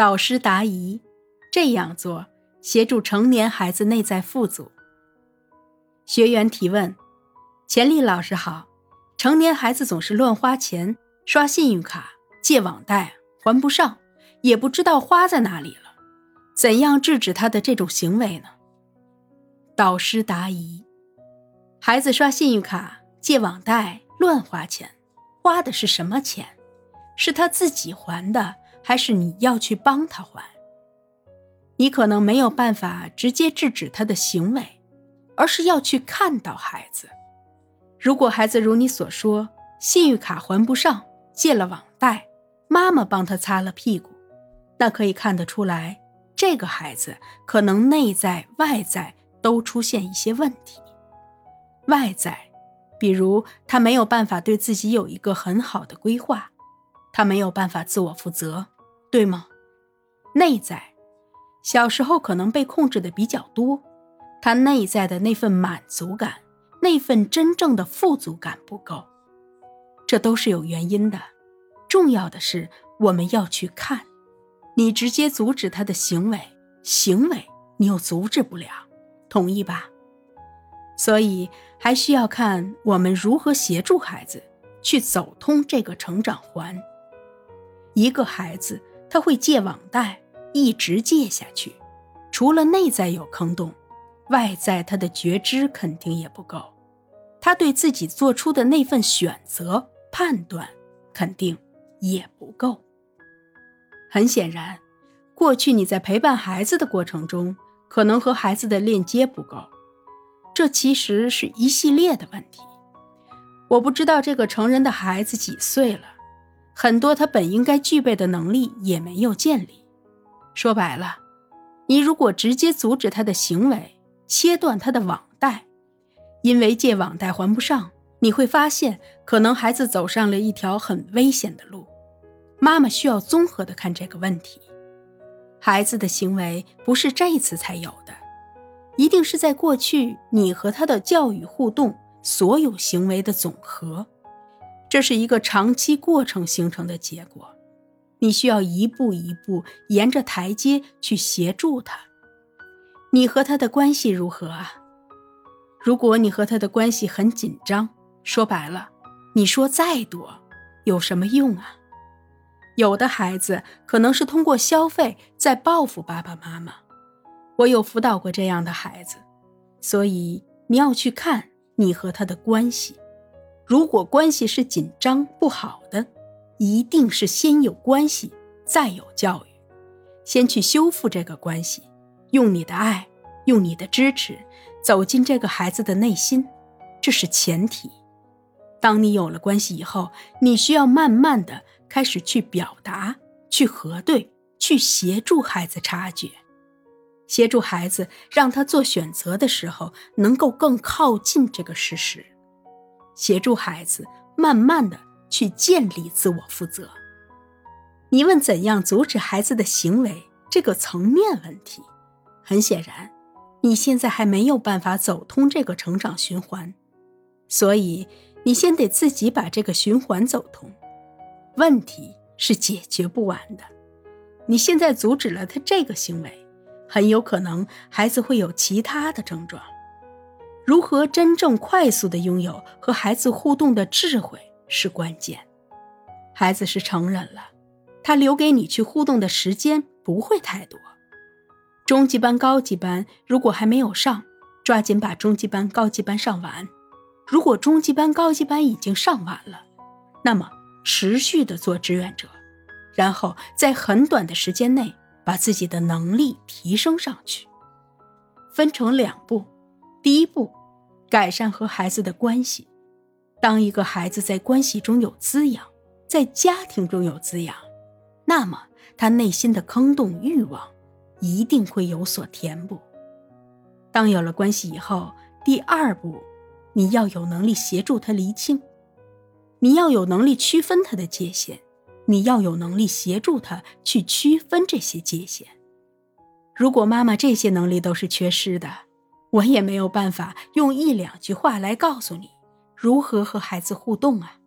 导师答疑，这样做协助成年孩子内在富足。学员提问：钱丽老师好，成年孩子总是乱花钱，刷信用卡、借网贷还不上，也不知道花在哪里了，怎样制止他的这种行为呢？导师答疑：孩子刷信用卡、借网贷乱花钱，花的是什么钱？是他自己还的，还是你要去帮他还？你可能没有办法直接制止他的行为，而是要去看到孩子。如果孩子如你所说，信用卡还不上，借了网贷，妈妈帮他擦了屁股，那可以看得出来，这个孩子可能内在外在都出现一些问题。外在，比如他没有办法对自己有一个很好的规划。他没有办法自我负责，对吗？内在，小时候可能被控制的比较多，他内在的那份满足感，那份真正的富足感不够，这都是有原因的。重要的是，我们要去看，你直接阻止他的行为，行为你又阻止不了，同意吧？所以还需要看我们如何协助孩子去走通这个成长环。一个孩子他会借网贷，一直借下去，除了内在有坑洞，外在他的觉知肯定也不够，他对自己做出的那份选择判断肯定也不够。很显然，过去你在陪伴孩子的过程中，可能和孩子的链接不够，这其实是一系列的问题。我不知道这个成人的孩子几岁了。很多他本应该具备的能力也没有建立。说白了，你如果直接阻止他的行为，切断他的网贷，因为借网贷还不上，你会发现可能孩子走上了一条很危险的路。妈妈需要综合的看这个问题。孩子的行为不是这一次才有的，一定是在过去你和他的教育互动所有行为的总和。这是一个长期过程形成的结果，你需要一步一步沿着台阶去协助他。你和他的关系如何啊？如果你和他的关系很紧张，说白了，你说再多有什么用啊？有的孩子可能是通过消费在报复爸爸妈妈，我有辅导过这样的孩子，所以你要去看你和他的关系。如果关系是紧张不好的，一定是先有关系，再有教育，先去修复这个关系，用你的爱，用你的支持，走进这个孩子的内心，这是前提。当你有了关系以后，你需要慢慢的开始去表达，去核对，去协助孩子察觉，协助孩子让他做选择的时候能够更靠近这个事实。协助孩子慢慢的去建立自我负责。你问怎样阻止孩子的行为这个层面问题，很显然，你现在还没有办法走通这个成长循环，所以你先得自己把这个循环走通。问题是解决不完的，你现在阻止了他这个行为，很有可能孩子会有其他的症状。如何真正快速的拥有和孩子互动的智慧是关键。孩子是成人了，他留给你去互动的时间不会太多。中级班、高级班如果还没有上，抓紧把中级班、高级班上完。如果中级班、高级班已经上完了，那么持续的做志愿者，然后在很短的时间内把自己的能力提升上去。分成两步，第一步。改善和孩子的关系。当一个孩子在关系中有滋养，在家庭中有滋养，那么他内心的坑洞欲望一定会有所填补。当有了关系以后，第二步，你要有能力协助他厘清，你要有能力区分他的界限，你要有能力协助他去区分这些界限。如果妈妈这些能力都是缺失的，我也没有办法用一两句话来告诉你如何和孩子互动啊。